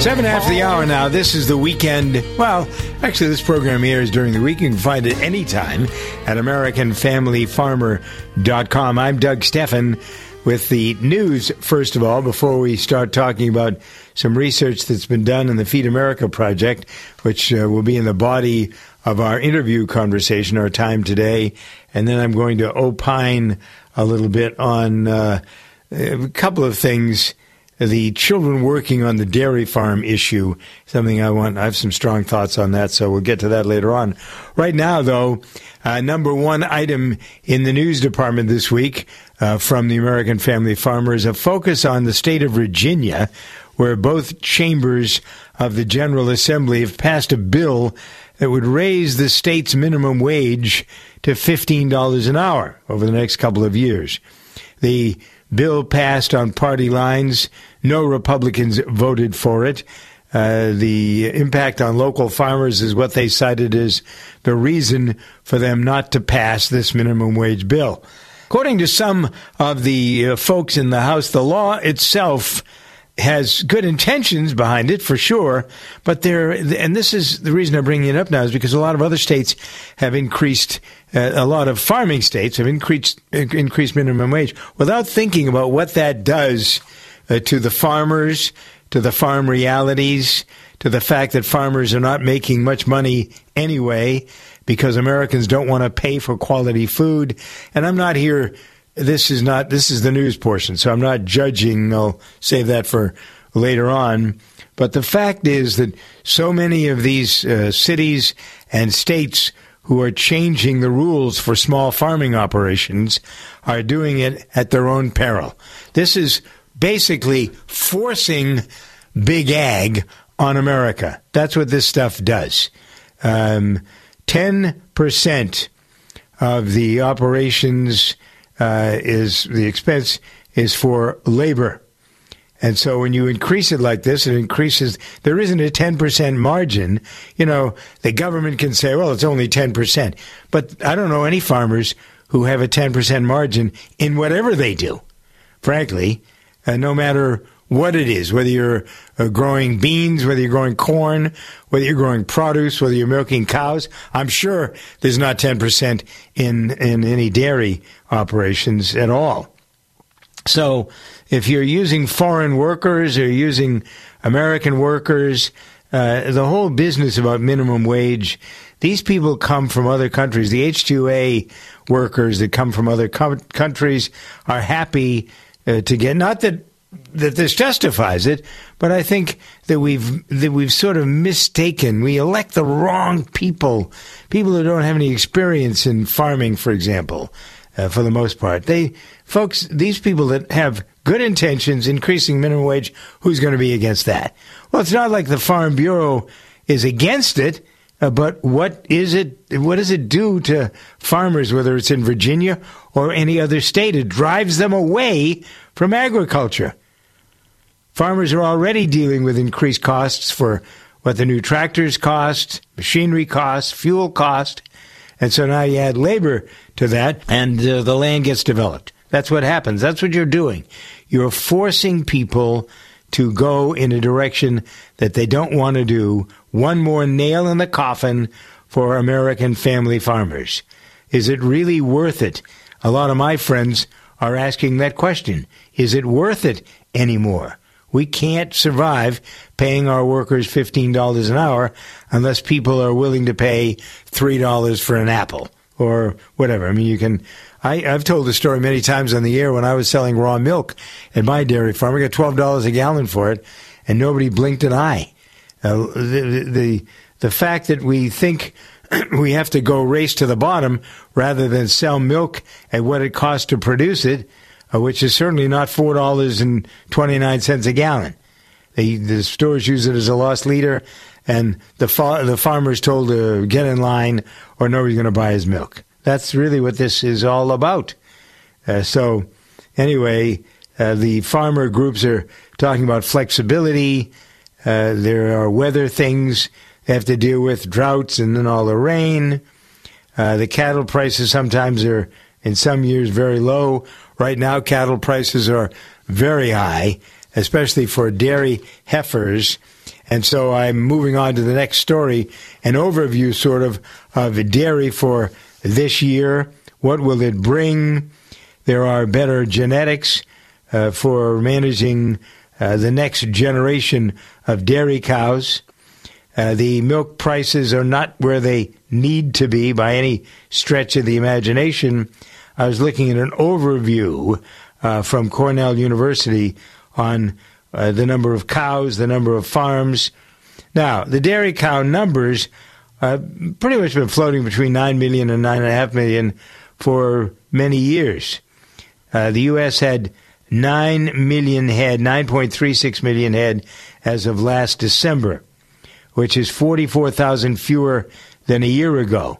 Seven after the hour now. This is the weekend. Well, actually, this program airs during the week. You can find it anytime at AmericanFamilyFarmer.com. I'm Doug Stephan with the news, first of all, before we start talking about some research that's been done in the Feed America project, which uh, will be in the body of our interview conversation, our time today. And then I'm going to opine a little bit on uh, a couple of things the children working on the dairy farm issue, something I want. I have some strong thoughts on that, so we'll get to that later on. Right now, though, uh, number one item in the news department this week uh, from the American Family Farmer is a focus on the state of Virginia, where both chambers of the General Assembly have passed a bill that would raise the state's minimum wage to $15 an hour over the next couple of years. The bill passed on party lines. No Republicans voted for it. Uh, the impact on local farmers is what they cited as the reason for them not to pass this minimum wage bill. According to some of the uh, folks in the House, the law itself has good intentions behind it for sure, but there, and this is the reason I'm bringing it up now is because a lot of other states have increased, uh, a lot of farming states have increased increased minimum wage without thinking about what that does uh, to the farmers, to the farm realities, to the fact that farmers are not making much money anyway because Americans don't want to pay for quality food. And I'm not here this is not this is the news portion, so I'm not judging. I'll save that for later on. But the fact is that so many of these uh, cities and states who are changing the rules for small farming operations are doing it at their own peril. This is basically forcing big ag on America. That's what this stuff does. Um, 10% of the operations uh, is the expense is for labor. And so when you increase it like this, it increases, there isn't a 10% margin. You know, the government can say, well, it's only 10%. But I don't know any farmers who have a 10% margin in whatever they do, frankly, uh, no matter what it is, whether you're uh, growing beans, whether you're growing corn, whether you're growing produce, whether you're milking cows. I'm sure there's not 10% in, in any dairy operations at all. So if you're using foreign workers or using American workers, uh, the whole business about minimum wage, these people come from other countries. The H2A workers that come from other co- countries are happy uh, to get, not that that this justifies it, but I think that we've that we've sort of mistaken. We elect the wrong people, people who don't have any experience in farming, for example. Uh, for the most part, they folks, these people that have good intentions, increasing minimum wage, who's going to be against that? Well, it's not like the Farm Bureau is against it. Uh, but what is it? What does it do to farmers, whether it's in Virginia or any other state? It drives them away from agriculture. Farmers are already dealing with increased costs for what the new tractors cost, machinery costs, fuel cost, and so now you add labor to that, and uh, the land gets developed. That's what happens. That's what you're doing. You're forcing people to go in a direction that they don't want to do. One more nail in the coffin for American family farmers. Is it really worth it? A lot of my friends are asking that question. Is it worth it anymore? We can't survive paying our workers $15 an hour unless people are willing to pay $3 for an apple or whatever. I mean, you can I, I've told the story many times on the air when I was selling raw milk at my dairy farm. I got twelve dollars a gallon for it, and nobody blinked an eye. Uh, the, the the fact that we think we have to go race to the bottom rather than sell milk at what it costs to produce it, uh, which is certainly not four dollars and twenty nine cents a gallon. They, the stores use it as a loss leader, and the fa- the farmer's told to get in line or nobody's going to buy his milk. That's really what this is all about. Uh, so, anyway, uh, the farmer groups are talking about flexibility. Uh, there are weather things they have to deal with, droughts and then all the rain. Uh, the cattle prices sometimes are, in some years, very low. Right now, cattle prices are very high, especially for dairy heifers. And so I'm moving on to the next story, an overview sort of of dairy for this year. What will it bring? There are better genetics uh, for managing uh, the next generation of dairy cows. Uh, the milk prices are not where they need to be by any stretch of the imagination. I was looking at an overview uh, from Cornell University on uh, the number of cows, the number of farms. Now, the dairy cow numbers uh, pretty much been floating between 9 million and 9.5 million for many years. Uh, the U.S. had 9 million head, 9.36 million head as of last December, which is 44,000 fewer than a year ago.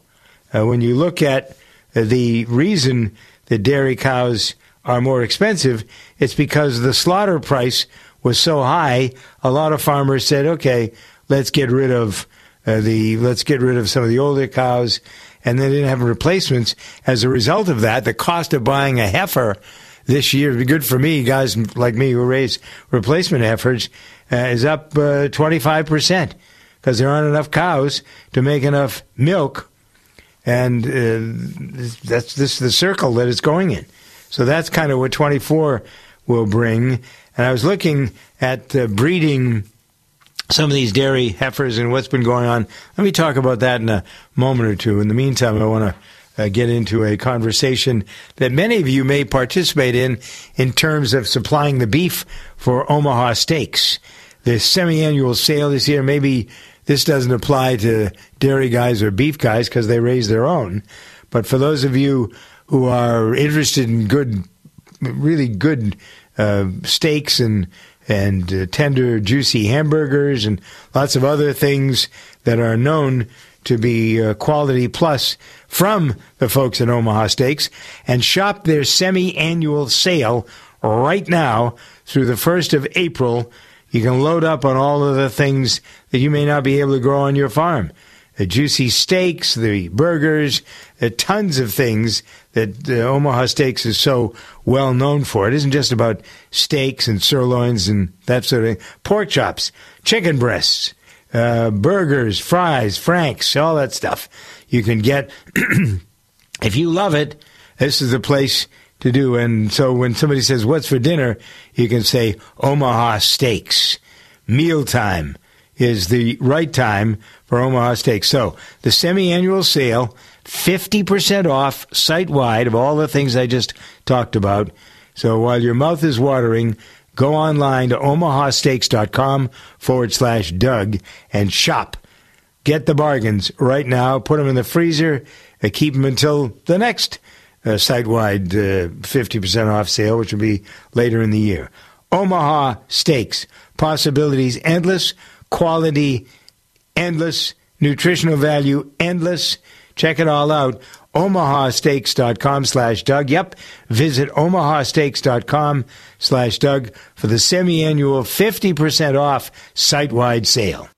Uh, when you look at the reason that dairy cows are more expensive, it's because the slaughter price was so high, a lot of farmers said, okay, let's get rid of uh, the let's get rid of some of the older cows, and they didn't have replacements. As a result of that, the cost of buying a heifer this year, would be good for me, guys like me who raise replacement heifers, uh, is up uh, twenty five percent because there aren't enough cows to make enough milk, and uh, that's this the circle that it's going in. So that's kind of what twenty four will bring. And I was looking at uh, breeding some of these dairy heifers and what's been going on. Let me talk about that in a moment or two. In the meantime, I want to uh, get into a conversation that many of you may participate in in terms of supplying the beef for Omaha Steaks. The semi-annual sale this year, maybe this doesn't apply to dairy guys or beef guys because they raise their own. But for those of you who are interested in good, really good uh, steaks and and uh, tender, juicy hamburgers and lots of other things that are known to be uh, quality plus from the folks at Omaha Steaks and shop their semi annual sale right now through the 1st of April. You can load up on all of the things that you may not be able to grow on your farm the juicy steaks, the burgers, the tons of things that uh, Omaha Steaks is so well known for. It isn't just about steaks and sirloins and that sort of thing. Pork chops, chicken breasts, uh, burgers, fries, franks, all that stuff you can get. if you love it, this is the place to do. And so when somebody says, What's for dinner? you can say Omaha Steaks. Mealtime is the right time for Omaha Steaks. So the semi-annual sale, 50% off site-wide of all the things I just talked about. So while your mouth is watering, go online to omahasteaks.com forward slash Doug and shop. Get the bargains right now. Put them in the freezer. Uh, keep them until the next uh, site-wide uh, 50% off sale, which will be later in the year. Omaha Steaks. Possibilities endless. Quality endless. Nutritional value endless. Check it all out. omahasteaks.com slash Doug. Yep. Visit omahasteaks.com slash Doug for the semi-annual 50% off site-wide sale.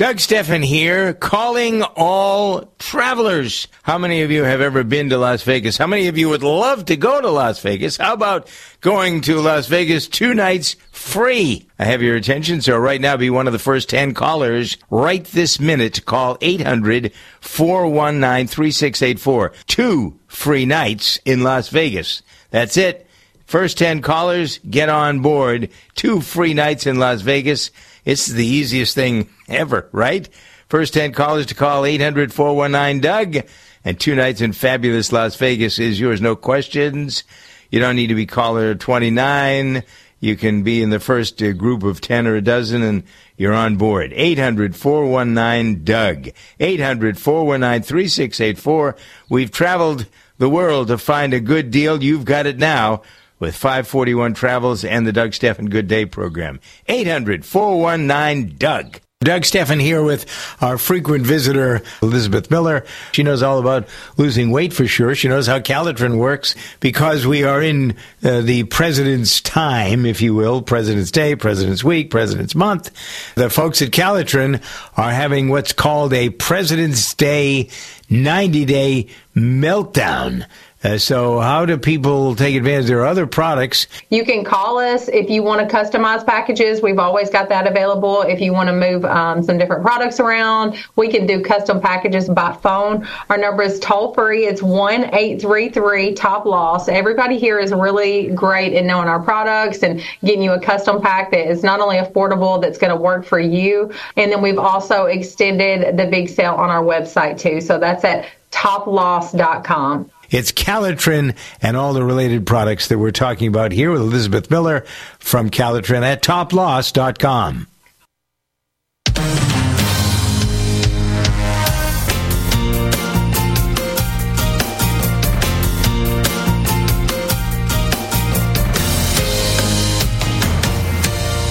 Doug Stephan here, calling all travelers. How many of you have ever been to Las Vegas? How many of you would love to go to Las Vegas? How about going to Las Vegas two nights free? I have your attention, so right now be one of the first 10 callers right this minute. Call 800 419 3684. Two free nights in Las Vegas. That's it. First 10 callers, get on board. Two free nights in Las Vegas. It's the easiest thing ever, right? First 10 callers to call 800 419 Doug. and two nights in fabulous Las Vegas is yours. No questions. You don't need to be caller 29. You can be in the first uh, group of 10 or a dozen and you're on board. 800 419 Doug. 800 419 3684. We've traveled the world to find a good deal. You've got it now with 541 Travels and the Doug Stephan Good Day program. 800 419 Doug. Doug Stephan here with our frequent visitor, Elizabeth Miller. She knows all about losing weight for sure. She knows how Calitrin works because we are in uh, the President's time, if you will, President's Day, President's Week, President's Month. The folks at Calitrin are having what's called a President's Day 90 day meltdown. Uh, so, how do people take advantage? There are other products. You can call us if you want to customize packages. We've always got that available. If you want to move um, some different products around, we can do custom packages by phone. Our number is toll free. It's one eight three three top loss. Everybody here is really great in knowing our products and getting you a custom pack that is not only affordable, that's going to work for you. And then we've also extended the big sale on our website too. So that's at toploss.com. It's Calitrin and all the related products that we're talking about here with Elizabeth Miller from Calitrin at toploss.com.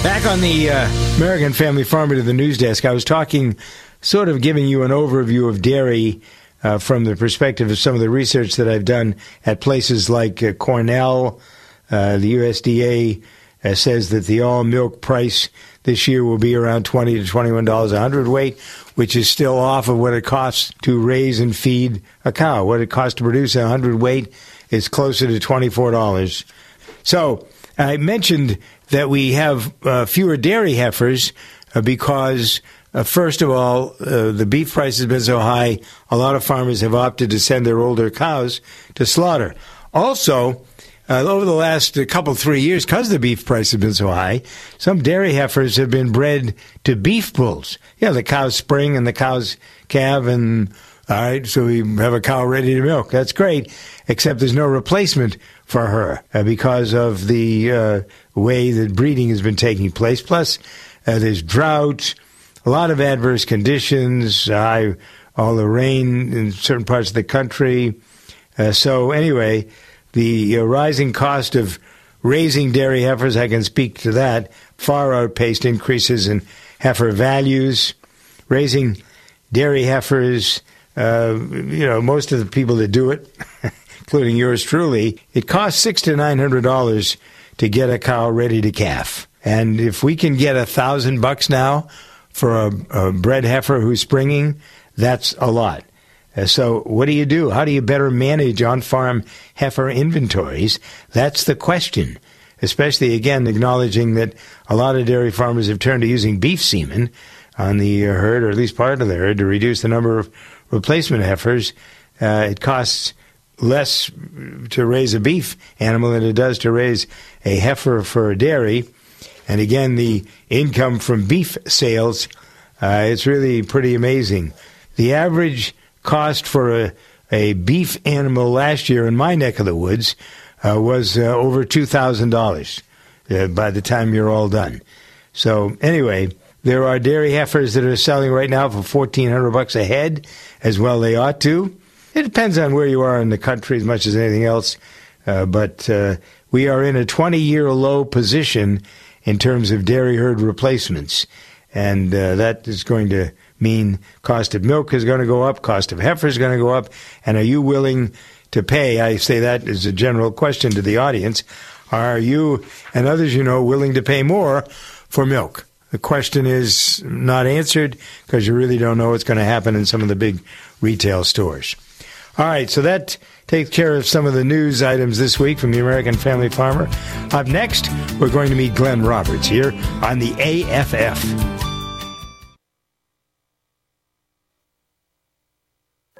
Back on the uh, American Family Farmer to the news desk, I was talking, sort of giving you an overview of dairy uh, from the perspective of some of the research that I've done at places like uh, Cornell. Uh, the USDA uh, says that the all milk price this year will be around twenty to twenty-one dollars a hundredweight, which is still off of what it costs to raise and feed a cow. What it costs to produce a hundredweight is closer to twenty-four dollars. So I mentioned that we have uh, fewer dairy heifers uh, because, uh, first of all, uh, the beef price has been so high, a lot of farmers have opted to send their older cows to slaughter. Also, uh, over the last uh, couple, three years, because the beef price has been so high, some dairy heifers have been bred to beef bulls. Yeah, the cows spring and the cows calve, and all right, so we have a cow ready to milk. That's great, except there's no replacement for her uh, because of the uh, way that breeding has been taking place. Plus, there's drought, a lot of adverse conditions, uh, all the rain in certain parts of the country. Uh, so, anyway, the uh, rising cost of raising dairy heifers, I can speak to that, far outpaced increases in heifer values. Raising dairy heifers, you know, most of the people that do it, including yours truly, it costs six to nine hundred dollars to get a cow ready to calf. And if we can get a thousand bucks now for a, a bred heifer who's springing, that's a lot. Uh, so, what do you do? How do you better manage on farm heifer inventories? That's the question. Especially, again, acknowledging that a lot of dairy farmers have turned to using beef semen on the herd, or at least part of the herd, to reduce the number of replacement heifers. Uh, it costs less to raise a beef animal than it does to raise a heifer for a dairy. And again, the income from beef sales, uh, it's really pretty amazing. The average cost for a, a beef animal last year in my neck of the woods uh, was uh, over $2,000 uh, by the time you're all done. So, anyway, there are dairy heifers that are selling right now for 1400 bucks a head, as well they ought to. It depends on where you are in the country as much as anything else. Uh, but uh, we are in a 20 year low position in terms of dairy herd replacements. And uh, that is going to mean cost of milk is going to go up, cost of heifer is going to go up. And are you willing to pay? I say that as a general question to the audience. Are you and others you know willing to pay more for milk? The question is not answered because you really don't know what's going to happen in some of the big retail stores. All right, so that takes care of some of the news items this week from the American Family Farmer. Up next, we're going to meet Glenn Roberts here on the AFF.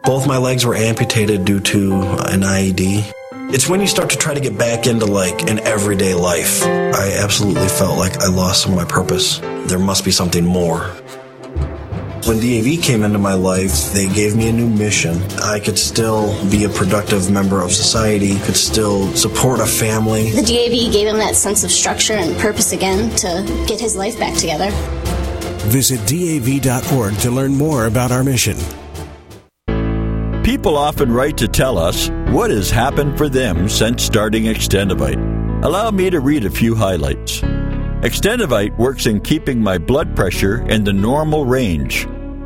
Both my legs were amputated due to an IED. It's when you start to try to get back into like an everyday life. I absolutely felt like I lost some of my purpose. There must be something more. When DAV came into my life, they gave me a new mission. I could still be a productive member of society, could still support a family. The DAV gave him that sense of structure and purpose again to get his life back together. Visit DAV.org to learn more about our mission. People often write to tell us what has happened for them since starting Extendivite. Allow me to read a few highlights. Extendivite works in keeping my blood pressure in the normal range.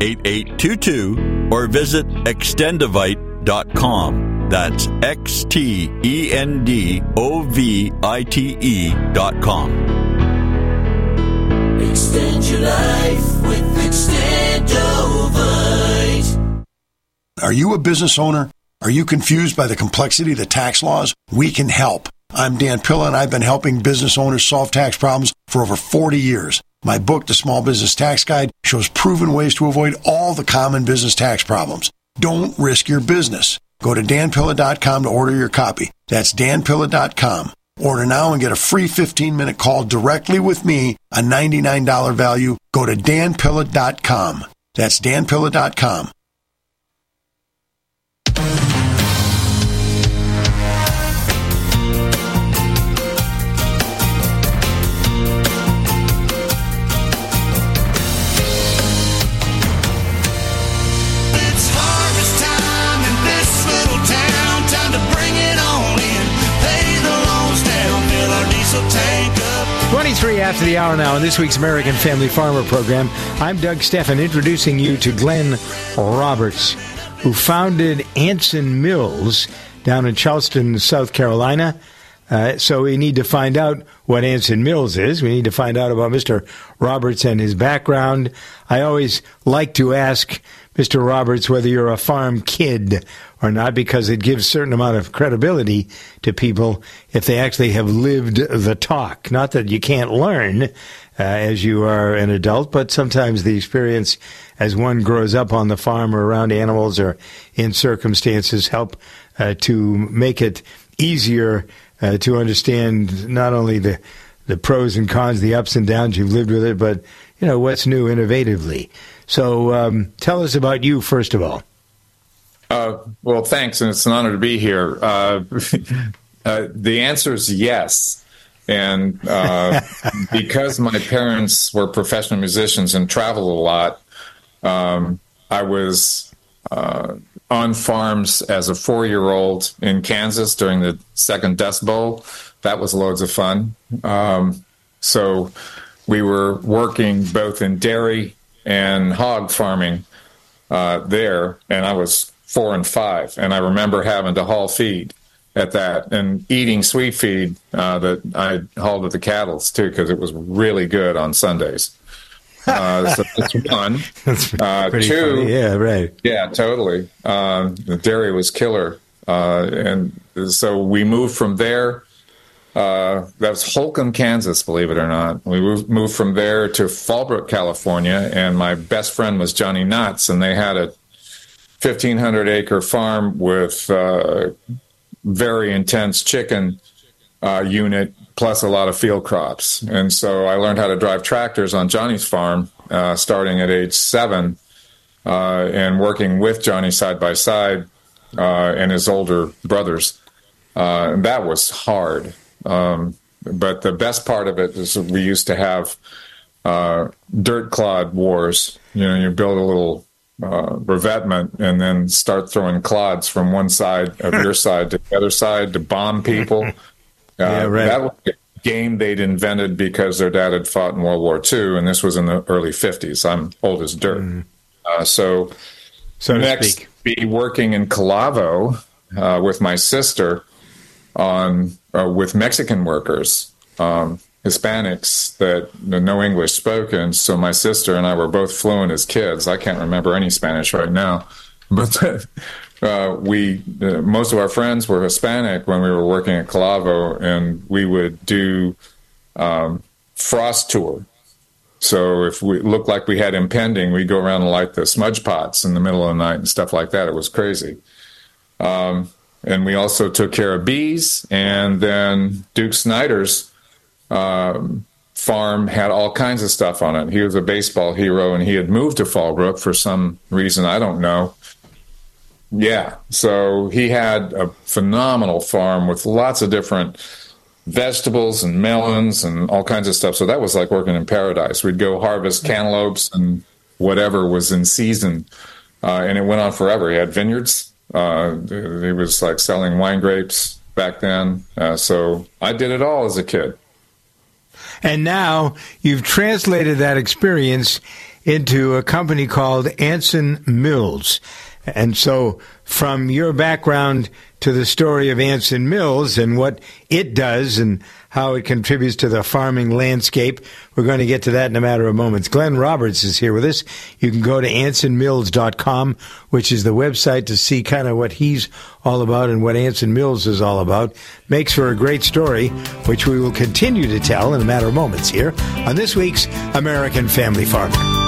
8822 or visit extendivite.com. That's X T E N D O V I T E.com. Extend your life with Extendovite. Are you a business owner? Are you confused by the complexity of the tax laws? We can help. I'm Dan Pilla, and I've been helping business owners solve tax problems for over 40 years. My book, The Small Business Tax Guide, shows proven ways to avoid all the common business tax problems. Don't risk your business. Go to danpilla.com to order your copy. That's danpilla.com. Order now and get a free 15 minute call directly with me, a $99 value. Go to danpilla.com. That's danpilla.com. 23 after the hour now in this week's American Family Farmer program. I'm Doug Stephan introducing you to Glenn Roberts, who founded Anson Mills down in Charleston, South Carolina. Uh, so we need to find out what Anson Mills is. We need to find out about Mr. Roberts and his background. I always like to ask Mr. Roberts whether you're a farm kid or not because it gives certain amount of credibility to people if they actually have lived the talk. Not that you can't learn uh, as you are an adult, but sometimes the experience as one grows up on the farm or around animals or in circumstances help uh, to make it easier uh, to understand not only the the pros and cons, the ups and downs you've lived with it, but you know what's new innovatively. So um, tell us about you first of all. Uh, well, thanks, and it's an honor to be here. Uh, uh, the answer is yes. And uh, because my parents were professional musicians and traveled a lot, um, I was uh, on farms as a four year old in Kansas during the second Dust Bowl. That was loads of fun. Um, so we were working both in dairy and hog farming uh, there, and I was four and five, and I remember having to haul feed at that and eating sweet feed uh, that I hauled at the cattle's too because it was really good on Sundays. Uh, so that's one. Uh, two, funny. Yeah, right. yeah, totally. Um, the dairy was killer, uh, and so we moved from there. Uh, that was Holcomb, Kansas, believe it or not. We moved, moved from there to Fallbrook, California, and my best friend was Johnny Nuts, and they had a 1,500 acre farm with uh, very intense chicken uh, unit plus a lot of field crops. And so I learned how to drive tractors on Johnny's farm uh, starting at age seven uh, and working with Johnny side by side uh, and his older brothers. Uh, and that was hard. Um, but the best part of it is we used to have uh, dirt clod wars. You know, you build a little uh, revetment and then start throwing clods from one side of your side to the other side to bomb people. Uh, Yeah, right. That was a game they'd invented because their dad had fought in World War II, and this was in the early 50s. I'm old as dirt. Uh, so. So next, be working in Calavo uh, with my sister on uh, with Mexican workers. Um, Hispanics that no English spoken. So my sister and I were both fluent as kids. I can't remember any Spanish right now, but uh, we uh, most of our friends were Hispanic when we were working at Calavo, and we would do um, frost tour. So if we looked like we had impending, we'd go around and light the smudge pots in the middle of the night and stuff like that. It was crazy. Um, and we also took care of bees. And then Duke Snider's um, farm had all kinds of stuff on it. He was a baseball hero, and he had moved to Fallbrook for some reason I don't know. Yeah, so he had a phenomenal farm with lots of different vegetables and melons and all kinds of stuff. So that was like working in paradise. We'd go harvest cantaloupes and whatever was in season, uh, and it went on forever. He had vineyards. Uh, he was like selling wine grapes back then. Uh, so I did it all as a kid. And now you've translated that experience into a company called Anson Mills. And so, from your background to the story of Anson Mills and what it does and how it contributes to the farming landscape, we're going to get to that in a matter of moments. Glenn Roberts is here with us. You can go to ansonmills.com, which is the website to see kind of what he's all about and what Anson Mills is all about. Makes for a great story, which we will continue to tell in a matter of moments here on this week's American Family Farmer.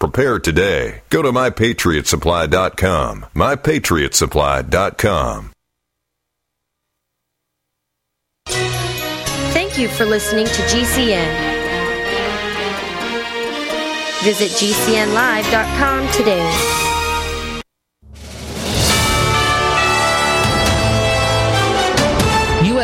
Prepare today. Go to mypatriotsupply.com. Mypatriotsupply.com. Thank you for listening to GCN. Visit GCNlive.com today.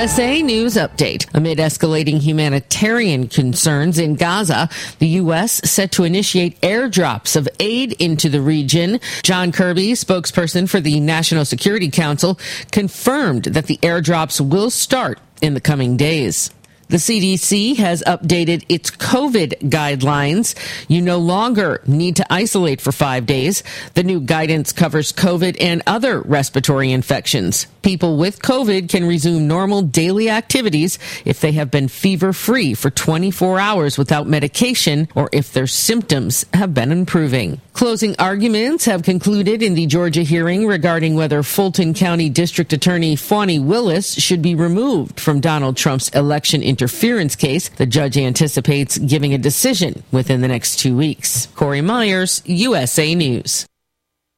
USA News Update. Amid escalating humanitarian concerns in Gaza, the U.S. set to initiate airdrops of aid into the region. John Kirby, spokesperson for the National Security Council, confirmed that the airdrops will start in the coming days. The CDC has updated its COVID guidelines. You no longer need to isolate for five days. The new guidance covers COVID and other respiratory infections. People with COVID can resume normal daily activities if they have been fever free for 24 hours without medication or if their symptoms have been improving. Closing arguments have concluded in the Georgia hearing regarding whether Fulton County District Attorney Fani Willis should be removed from Donald Trump's election interference case. The judge anticipates giving a decision within the next two weeks. Corey Myers, USA News.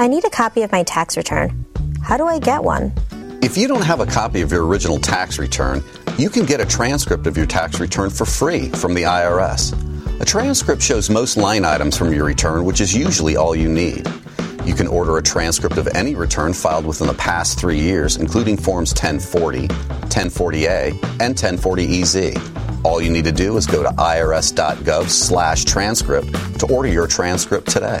I need a copy of my tax return. How do I get one? If you don't have a copy of your original tax return, you can get a transcript of your tax return for free from the IRS. A transcript shows most line items from your return, which is usually all you need. You can order a transcript of any return filed within the past three years, including Forms 1040, 1040A, and 1040EZ. All you need to do is go to irs.gov slash transcript to order your transcript today.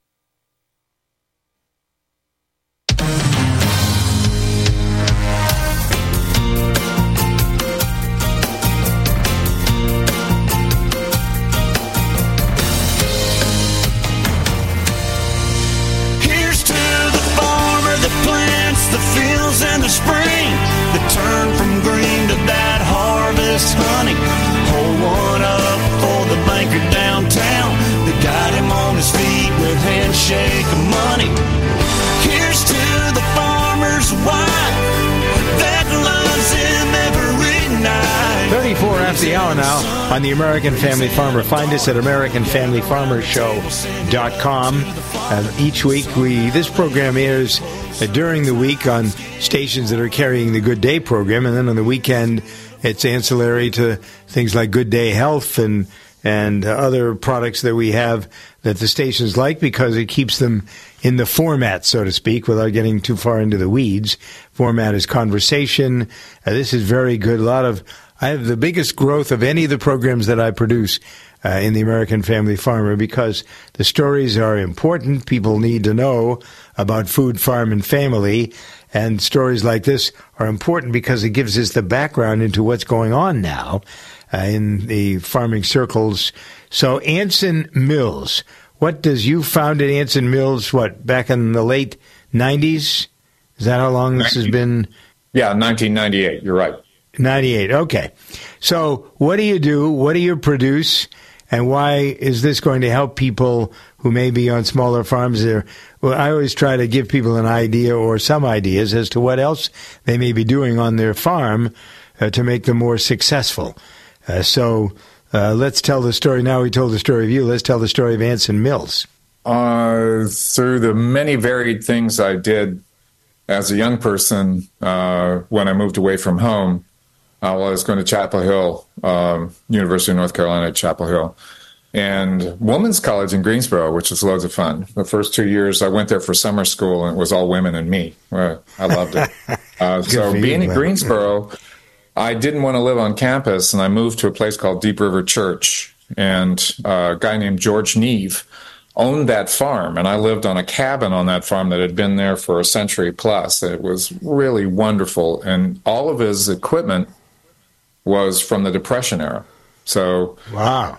34 the hour now on the American Family Farmer. Find us at AmericanFamilyFarmerShow.com. Uh, each week, we this program airs uh, during the week on stations that are carrying the Good Day program, and then on the weekend, it's ancillary to things like Good Day Health and and other products that we have that the stations like because it keeps them in the format, so to speak, without getting too far into the weeds. Format is conversation. Uh, this is very good. A lot of I have the biggest growth of any of the programs that I produce uh, in the American Family Farmer because the stories are important. People need to know about food, farm, and family. And stories like this are important because it gives us the background into what's going on now uh, in the farming circles. So, Anson Mills, what does you founded Anson Mills, what, back in the late 90s? Is that how long this has been? Yeah, 1998. You're right. 98. Okay. So, what do you do? What do you produce? And why is this going to help people who may be on smaller farms? There, well, I always try to give people an idea or some ideas as to what else they may be doing on their farm uh, to make them more successful. Uh, so, uh, let's tell the story. Now we told the story of you. Let's tell the story of Anson Mills. Uh, through the many varied things I did as a young person uh, when I moved away from home, uh, while I was going to Chapel Hill, um, University of North Carolina at Chapel Hill, and Women's College in Greensboro, which was loads of fun. The first two years I went there for summer school, and it was all women and me. Uh, I loved it. Uh, so being in. Greensboro, I didn't want to live on campus, and I moved to a place called Deep River Church. And uh, a guy named George Neve owned that farm, and I lived on a cabin on that farm that had been there for a century plus. It was really wonderful, and all of his equipment was from the Depression era. So wow,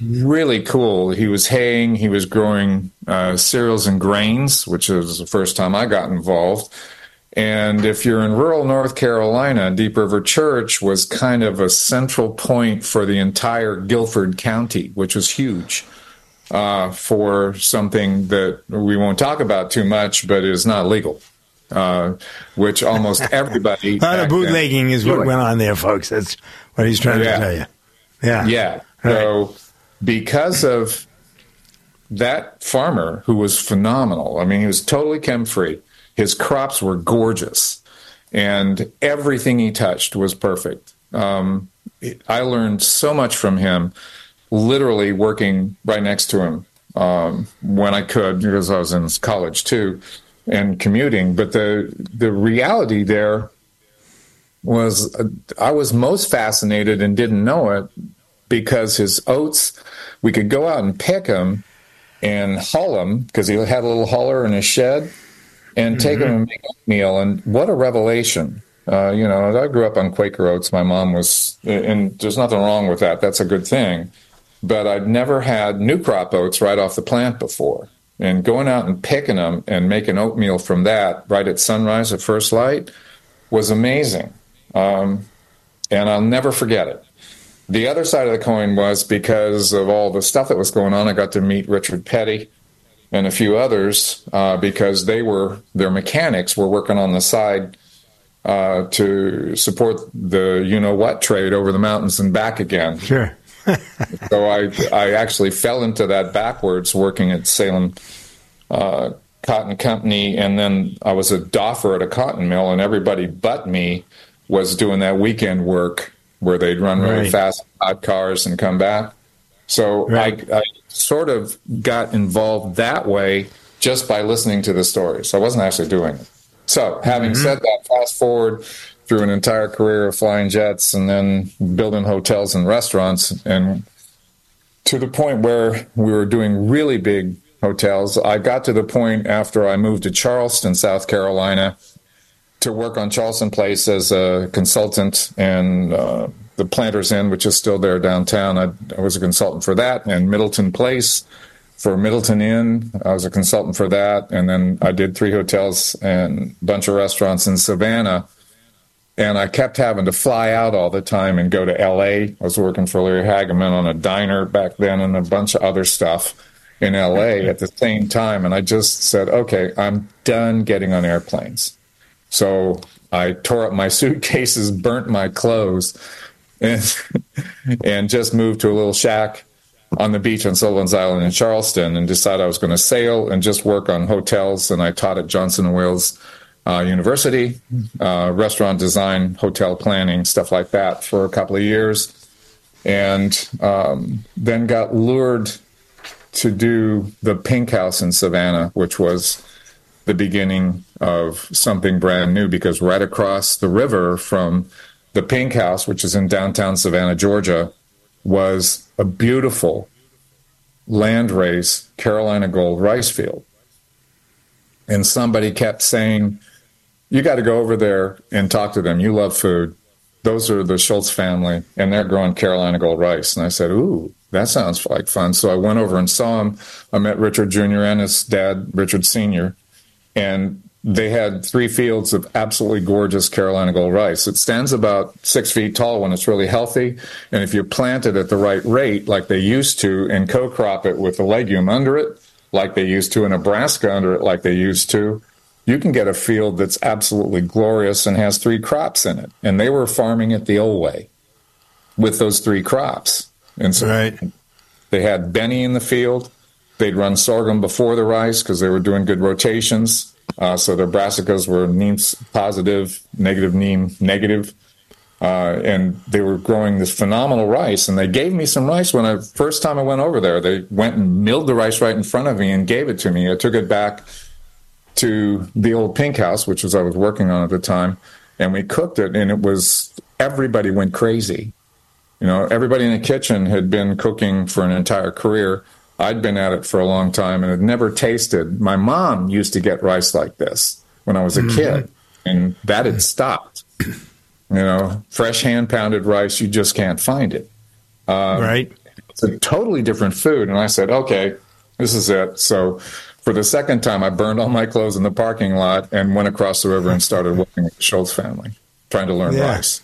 really cool. He was haying, he was growing uh, cereals and grains, which was the first time I got involved. And if you're in rural North Carolina, Deep River Church was kind of a central point for the entire Guilford County, which was huge uh, for something that we won't talk about too much, but is not legal. Uh, which almost everybody. A lot of bootlegging is what went on there, folks. That's what he's trying Yeah. to tell you. Yeah. Yeah. So because of that farmer who was phenomenal, I mean, he was totally chem free. His crops were gorgeous, and everything he touched was perfect. Um, I learned so much from him, literally working right next to him um, when I could, because I was in college too, and commuting. But the the reality there was uh, I was most fascinated and didn't know it because his oats, we could go out and pick them and haul them because he had a little hauler in his shed and take them and make oatmeal. And what a revelation. Uh, you know, I grew up on Quaker oats. My mom was, and there's nothing wrong with that. That's a good thing. But I'd never had new crop oats right off the plant before. And going out and picking them and making oatmeal from that right at sunrise at first light was amazing. Um, and I'll never forget it. The other side of the coin was because of all the stuff that was going on, I got to meet Richard Petty and a few others uh, because they were, their mechanics were working on the side uh, to support the you know what trade over the mountains and back again. Sure. So I, I actually fell into that backwards working at Salem uh, Cotton Company, and then I was a doffer at a cotton mill, and everybody but me was doing that weekend work where they'd run really Right. fast hot cars and come back. So I, I sort of got involved that way just by listening to the stories. I wasn't actually doing it. So having said that, fast forward through an entire career of flying jets and then building hotels and restaurants and to the point where we were doing really big hotels. I got to the point after I moved to Charleston, South Carolina, to work on Charleston Place as a consultant and uh, the Planters Inn, which is still there downtown. I, I was a consultant for that, and Middleton Place for Middleton Inn. I was a consultant for that, and then I did three hotels and a bunch of restaurants in Savannah. And I kept having to fly out all the time and go to LA. I was working for Larry Hagman on a diner back then and a bunch of other stuff in LA at the same time. And I just said, okay, I'm done getting on airplanes. So I tore up my suitcases, burnt my clothes, and and just moved to a little shack on the beach on Sullivan's Island in Charleston, and decided I was going to sail and just work on hotels. And I taught at Johnson and Wales uh, University, uh, restaurant design, hotel planning, stuff like that for a couple of years, and um, then got lured to do the Pink House in Savannah, which was the beginning of something brand new because right across the river from the Pink House, which is in downtown Savannah, Georgia, was a beautiful land race Carolina Gold rice field. And somebody kept saying, You got to go over there and talk to them. You love food. Those are the Schultz family, and they're growing Carolina Gold rice. And I said, Ooh, that sounds like fun. So I went over and saw him. I met Richard Jr. and his dad, Richard Sr., and they had three fields of absolutely gorgeous Carolina Gold rice. It stands about six feet tall when it's really healthy. And if you plant it at the right rate, like they used to, and co crop it with a legume under it, like they used to in Nebraska under it, like they used to, you can get a field that's absolutely glorious and has three crops in it. And they were farming it the old way with those three crops. And so they had benne in the field. they'd run sorghum before the rice because they were doing good rotations. Uh, so their brassicas were neem positive, negative neem negative. Uh, and they were growing this phenomenal rice. And they gave me some rice when I first time I went over there. They went and milled the rice right in front of me and gave it to me. I took it back to the old pink house, which was I was working on at the time, and we cooked it. And it was everybody went crazy. You know, everybody in the kitchen had been cooking for an entire career. I'd been at it for a long time and had never tasted. My mom used to get rice like this when I was a mm-hmm. kid, and that had stopped. You know, fresh hand pounded rice, you just can't find it. Um, right. It's a totally different food. And I said, okay, this is it. So for the second time, I burned all my clothes in the parking lot and went across the river and started working with the Schultz family, trying to learn yeah. rice.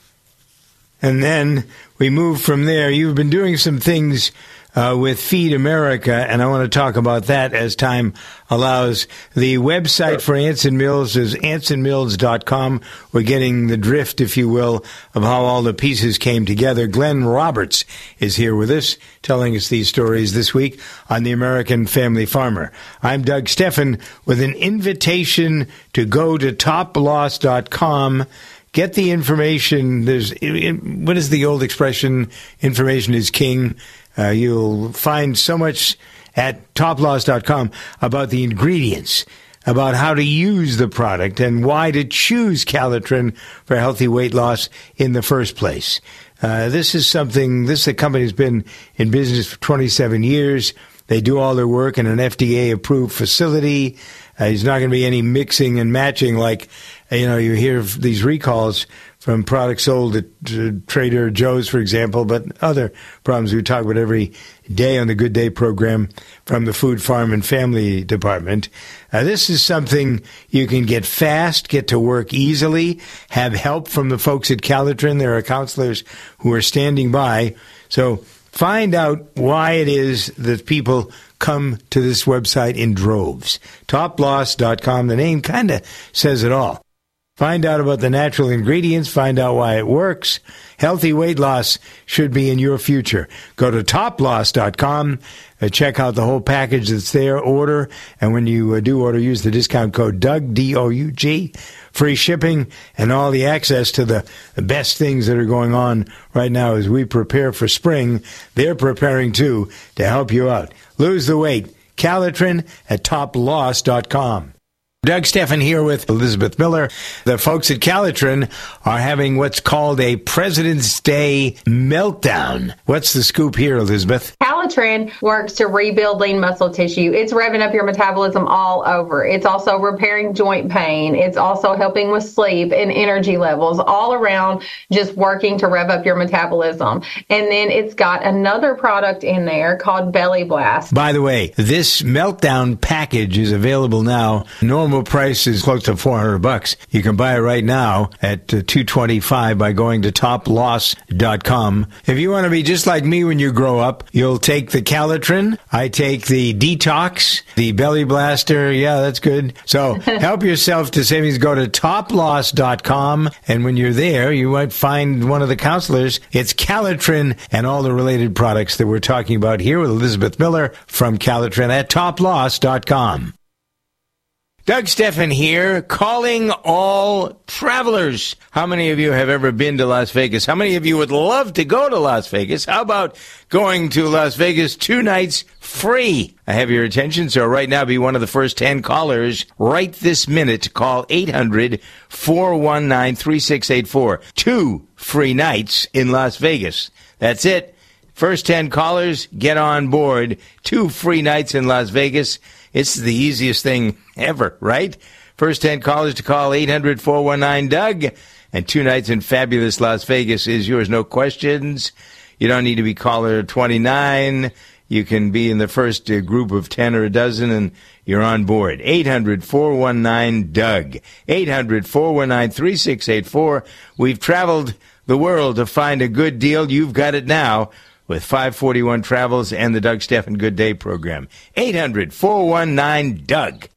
And then we moved from there. You've been doing some things uh, with Feed America, and I want to talk about that as time allows. The website for Anson Mills is ansonmills.com. We're getting the drift, if you will, of how all the pieces came together. Glenn Roberts is here with us, telling us these stories this week on the American Family Farmer. I'm Doug Stephan with an invitation to go to toploss.com get the information. There's what is the old expression? Information is king. Uh, you'll find so much at toploss.com about the ingredients, about how to use the product, and why to choose Calotren for healthy weight loss in the first place. Uh, this is something, this the company's been in business for 27 years. They do all their work in an FDA approved facility. Uh, there's not going to be any mixing and matching like, you know, you hear these recalls from products sold at uh, Trader Joe's, for example, but other problems we talk about every day on the Good Day program from the Food, Farm, and Family Department. Uh, this is something you can get fast, get to work easily, have help from the folks at Calotren. There are counselors who are standing by. So find out why it is that people come to this website in droves. Toploss.com, the name kind of says it all. Find out about the natural ingredients, find out why it works. Healthy weight loss should be in your future. Go to toploss.com, uh, check out the whole package that's there, order, and when you uh, do order, use the discount code DOUG, D-O-U-G, free shipping, and all the access to the, the best things that are going on right now as we prepare for spring. They're preparing too to help you out. Lose the weight. Calotren at toploss.com. Doug Stephan here with Elizabeth Miller. The folks at Calotren are having what's called a President's Day meltdown. What's the scoop here, Elizabeth? Calotren works to rebuild lean muscle tissue. It's revving up your metabolism all over. It's also repairing joint pain. It's also helping with sleep and energy levels, all around just working to rev up your metabolism. And then it's got another product in there called Belly Blast. By the way, this meltdown package is available now. Normal price is close to 400 bucks. You can buy it right now at uh, 225 by going to toploss.com. If you want to be just like me when you grow up, you'll take the Calotren. I take the Detox, the Belly Blaster. Yeah, that's good. So help yourself to savings. Go to toploss.com. And when you're there, you might find one of the counselors. It's Calotren and all the related products that we're talking about here with Elizabeth Miller from Calotren at toploss.com. Doug Stephan here, calling all travelers. How many of you have ever been to Las Vegas? How many of you would love to go to Las Vegas? How about going to Las Vegas two nights free? I have your attention, so right now be one of the first 10 callers right this minute. Call 800 419 3684. Two free nights in Las Vegas. That's it. First 10 callers, get on board. Two free nights in Las Vegas. It's the easiest thing ever, right? First 10 callers to call 800 419 Doug. And two nights in fabulous Las Vegas is yours. No questions. You don't need to be caller 29. You can be in the first uh, group of 10 or a dozen and you're on board. 800 419 Doug. 800 419 3684. We've traveled the world to find a good deal. You've got it now with 541 Travels and the Doug Stephan Good Day program. 800 419 Doug.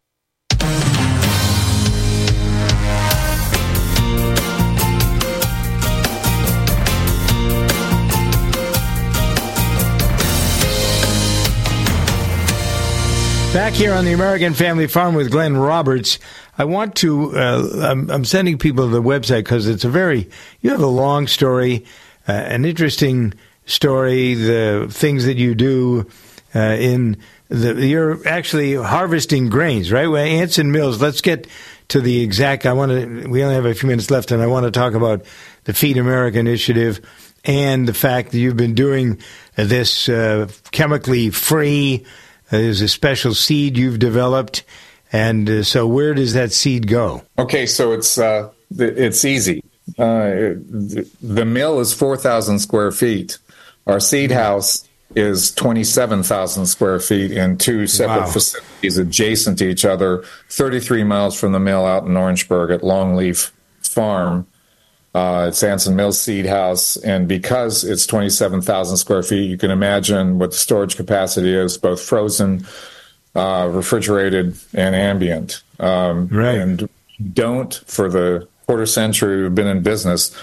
Back here on the American Family Farm with Glenn Roberts, I want to. Uh, I'm, I'm, sending people to the website because it's a very. You have a long story, uh, an interesting story. The things that you do uh, in the you're actually harvesting grains, right? Well, Anson Mills. Let's get to the exact. I want to. We only have a few minutes left, and I want to talk about the Feed America initiative and the fact that you've been doing this uh, chemically free there's a special seed you've developed, and uh, so where does that seed go? Okay, so it's uh, it's easy. Uh, the mill is four thousand square feet. Our seed house is twenty seven thousand square feet in two separate wow. facilities adjacent to each other, thirty three miles from the mill out in Orangeburg at Longleaf Farm. Uh, it's Anson Mills Seed House, and because it's 27,000 square feet, you can imagine what the storage capacity is, both frozen, uh, refrigerated, and ambient. Um, right. And don't, for the quarter century we've been in business,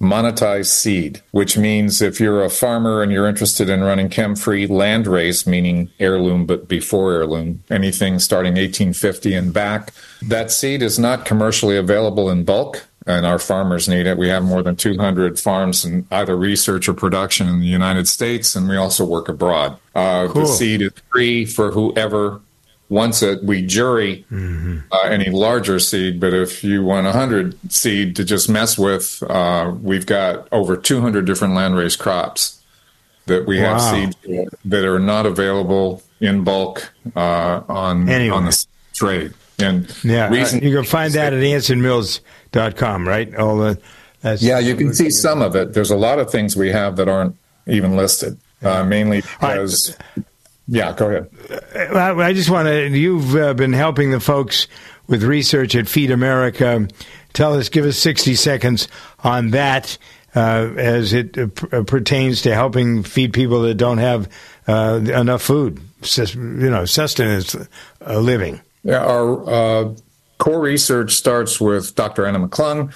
monetize seed, which means if you're a farmer and you're interested in running chem-free landrace, meaning heirloom but before heirloom, anything starting 1850 and back, that seed is not commercially available in bulk and our farmers need it. We have more than 200 farms in either research or production in the United States, and we also work abroad. Uh, cool. The seed is free for whoever wants it. We jury mm-hmm. uh, any larger seed, but if you want 100 seed to just mess with, uh, we've got over 200 different landrace crops that we wow. have seeds that are not available in bulk uh, on anyway. on the trade. And yeah, reason- you can find that at Anson Mills dot com, right? All the yeah, you can see some of it. There's a lot of things we have that aren't even listed, uh, mainly because. Right. Yeah, go ahead. I just want to. You've uh, been helping the folks with research at Feed America. Tell us, give us 60 seconds on that uh, as it uh, uh pertains to helping feed people that don't have uh, enough food, you know, sustenance uh, living. Yeah, our core research starts with Dr. Anna McClung,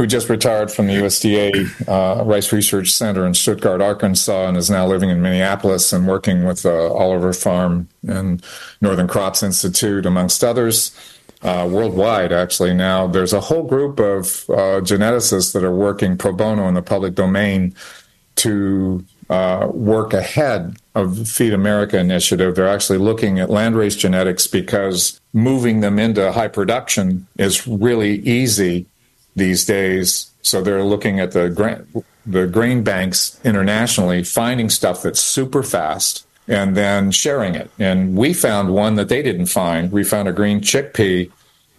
who just retired from the USDA uh, Rice Research Center in Stuttgart, Arkansas, and is now living in Minneapolis and working with uh, Oliver Farm and Northern Crops Institute, amongst others. Uh, worldwide, actually, now there's a whole group of uh, geneticists that are working pro bono in the public domain to uh, work ahead of the Feed America initiative. They're actually looking at landrace genetics because moving them into high production is really easy these days. So they're looking at the grain, the grain banks internationally, finding stuff that's super fast and then sharing it. And we found one that they didn't find. We found a green chickpea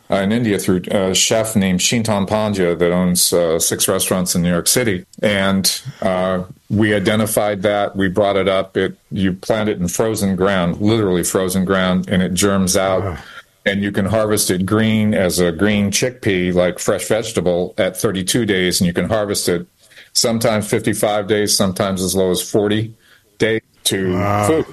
uh, in India through a chef named Chintan Pandya that owns uh, six restaurants in New York City. And uh, we identified that. We brought it up. It you plant it in frozen ground, literally frozen ground, and it germs out. And you can harvest it green as a green chickpea, like fresh vegetable, at 32 days, and you can harvest it sometimes 55 days, sometimes as low as 40 days to wow. food,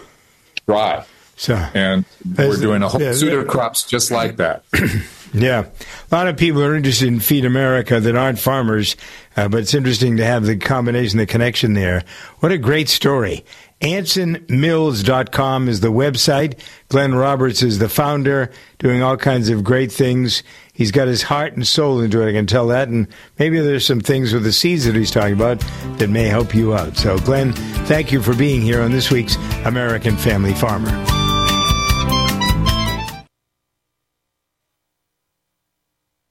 dry. So, and we're doing a whole yeah, suite of crops just like that. Yeah. A lot of people are interested in Feed America that aren't farmers, uh, but it's interesting to have the combination, the connection there. What a great story. AnsonMills.com is the website. Glenn Roberts is the founder, doing all kinds of great things. He's got his heart and soul into it, I can tell that. And maybe there's some things with the seeds that he's talking about that may help you out. So, Glenn, thank you for being here on this week's American Family Farmer.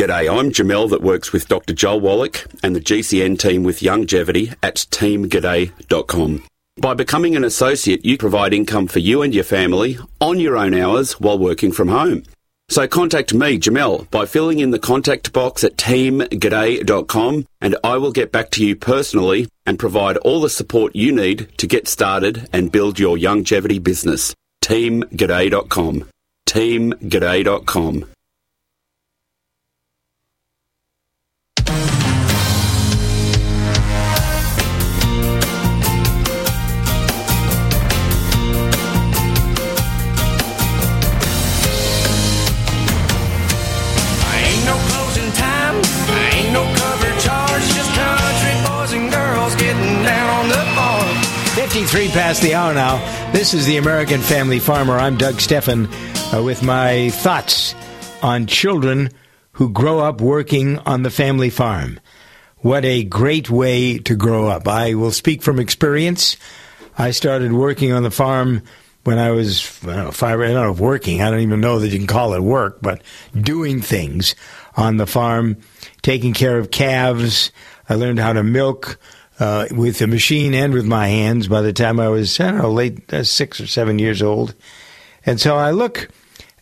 G'day, I'm Jamel that works with Dr. Joel Wallach and the GCN team with Longevity at teamg'day.com. By becoming an associate, you provide income for you and your family on your own hours while working from home. So contact me, Jamel, by filling in the contact box at teamg'day.com and I will get back to you personally and provide all the support you need to get started and build your longevity business. teamg'day.com. teamg'day.com. 53 past the hour now. This is the American Family Farmer. I'm Doug Stephan uh, with my thoughts on children who grow up working on the family farm. What a great way to grow up. I will speak from experience. I started working on the farm when I was I don't know, five. I don't know if working. I don't even know that you can call it work, but doing things on the farm, taking care of calves. I learned how to milk uh, with a machine and with my hands. By the time I was I don't know late uh, six or seven years old, and so I look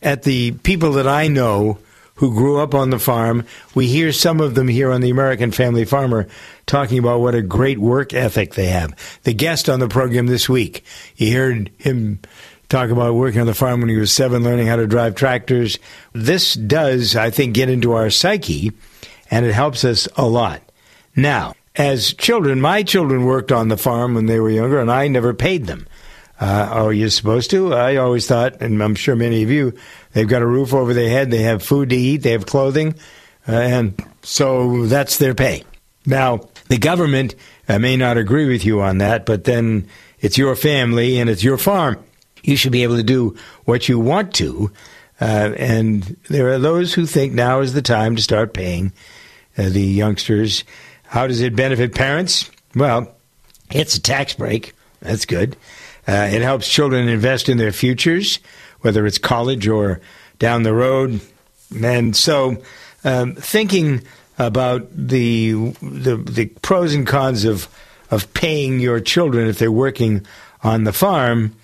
at the people that I know who grew up on the farm. We hear some of them here on the American Family Farmer talking about what a great work ethic they have. The guest on the program this week, you heard him talk about working on the farm when he was seven, learning how to drive tractors. This does, I think, get into our psyche, and it helps us a lot. Now, as children, my children worked on the farm when they were younger, and I never paid them. Uh, are you supposed to? I always thought, and I'm sure many of you, they've got a roof over their head, they have food to eat, they have clothing, uh, and so that's their pay. Now, the government uh, may not agree with you on that, but then it's your family and it's your farm. You should be able to do what you want to. Uh, and there are those who think now is the time to start paying uh, the youngsters. How does it benefit parents? Well, it's a tax break. That's good. Uh, it helps children invest in their futures, whether it's college or down the road. And so, um, thinking about the, the the pros and cons of of paying your children if they're working on the farm,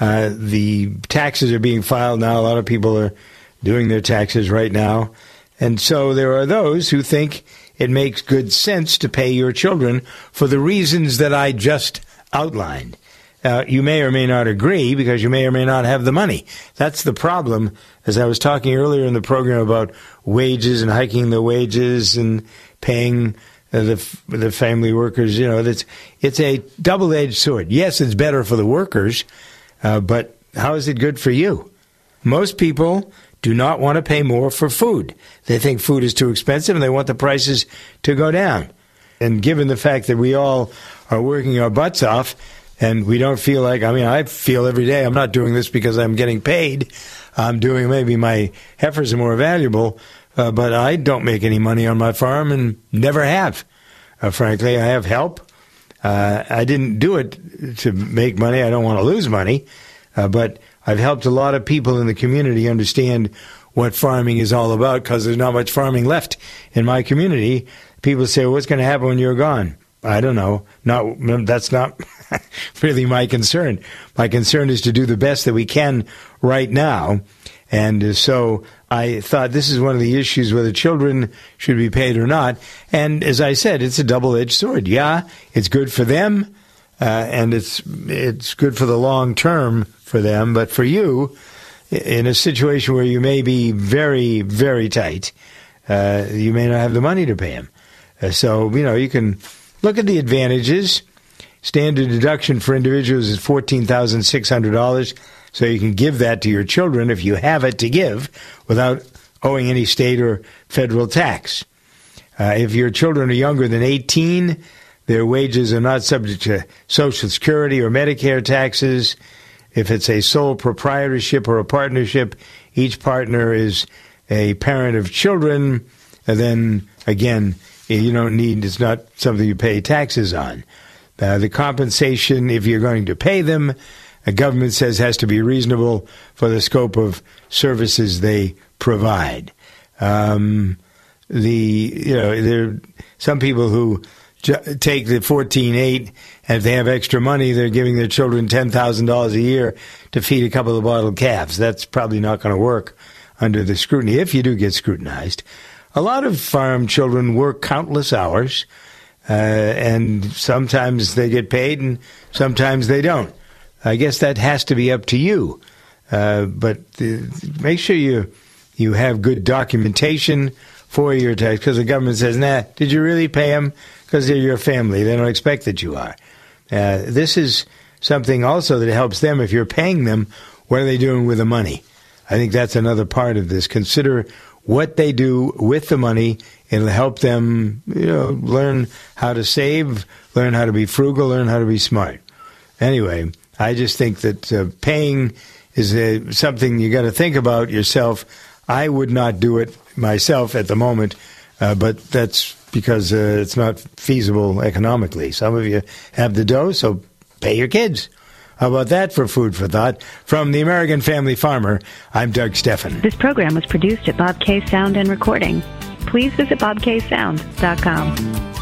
uh, the taxes are being filed now. A lot of people are doing their taxes right now, and so there are those who think it makes good sense to pay your children for the reasons that I just outlined. Uh, you may or may not agree because you may or may not have the money. That's the problem. As I was talking earlier in the program about wages and hiking the wages and paying the the family workers, you know, that's it's a double edged sword. Yes, it's better for the workers, uh, but how is it good for you? Most people do not want to pay more for food. They think food is too expensive and they want the prices to go down. And given the fact that we all are working our butts off, and we don't feel like, I mean, I feel every day I'm not doing this because I'm getting paid. I'm doing maybe my heifers are more valuable, uh, but I don't make any money on my farm and never have. Uh, frankly, I have help. Uh, I didn't do it to make money. I don't want to lose money, uh, but I've helped a lot of people in the community understand what farming is all about because there's not much farming left in my community. People say, well, "What's going to happen when you're gone?" I don't know. Not that's not really my concern. My concern is to do the best that we can right now, and uh, so I thought this is one of the issues whether children should be paid or not. And as I said, it's a double-edged sword. Yeah, it's good for them, uh, and it's it's good for the long term for them. But for you, in a situation where you may be very very tight, uh, you may not have the money to pay them. Uh, so you know you can look at the advantages. Standard deduction for individuals is fourteen thousand six hundred dollars. So you can give that to your children if you have it to give without owing any state or federal tax. Uh, if your children are younger than 18, their wages are not subject to Social Security or Medicare taxes. If it's a sole proprietorship or a partnership, each partner is a parent of children, and then again, you don't need, it's not something you pay taxes on. Uh, the compensation, if you're going to pay them, the government says has to be reasonable for the scope of services they provide. Um, the you know there are some people who take the fourteen eight and if they have extra money, they're giving their children ten thousand dollars a year to feed a couple of bottled calves. That's probably not going to work under the scrutiny if you do get scrutinized. A lot of farm children work countless hours, uh, and sometimes they get paid and sometimes they don't. I guess that has to be up to you. Uh, but the, make sure you you have good documentation for your tax because the government says, "Nah, did you really pay them? Because they're your family. They don't expect that you are." Uh, this is something also that helps them. If you're paying them, what are they doing with the money? I think that's another part of this. Consider what they do with the money. It'll help them, you know, learn how to save, learn how to be frugal, learn how to be smart. Anyway, I just think that uh, paying is uh, something you got to think about yourself. I would not do it myself at the moment, uh, but that's because uh, it's not feasible economically. Some of you have the dough, so pay your kids. How about that for food for thought? From the American Family Farmer, I'm Doug Stephan. This program was produced at Bob K Sound and Recording. Please visit bobksound.com.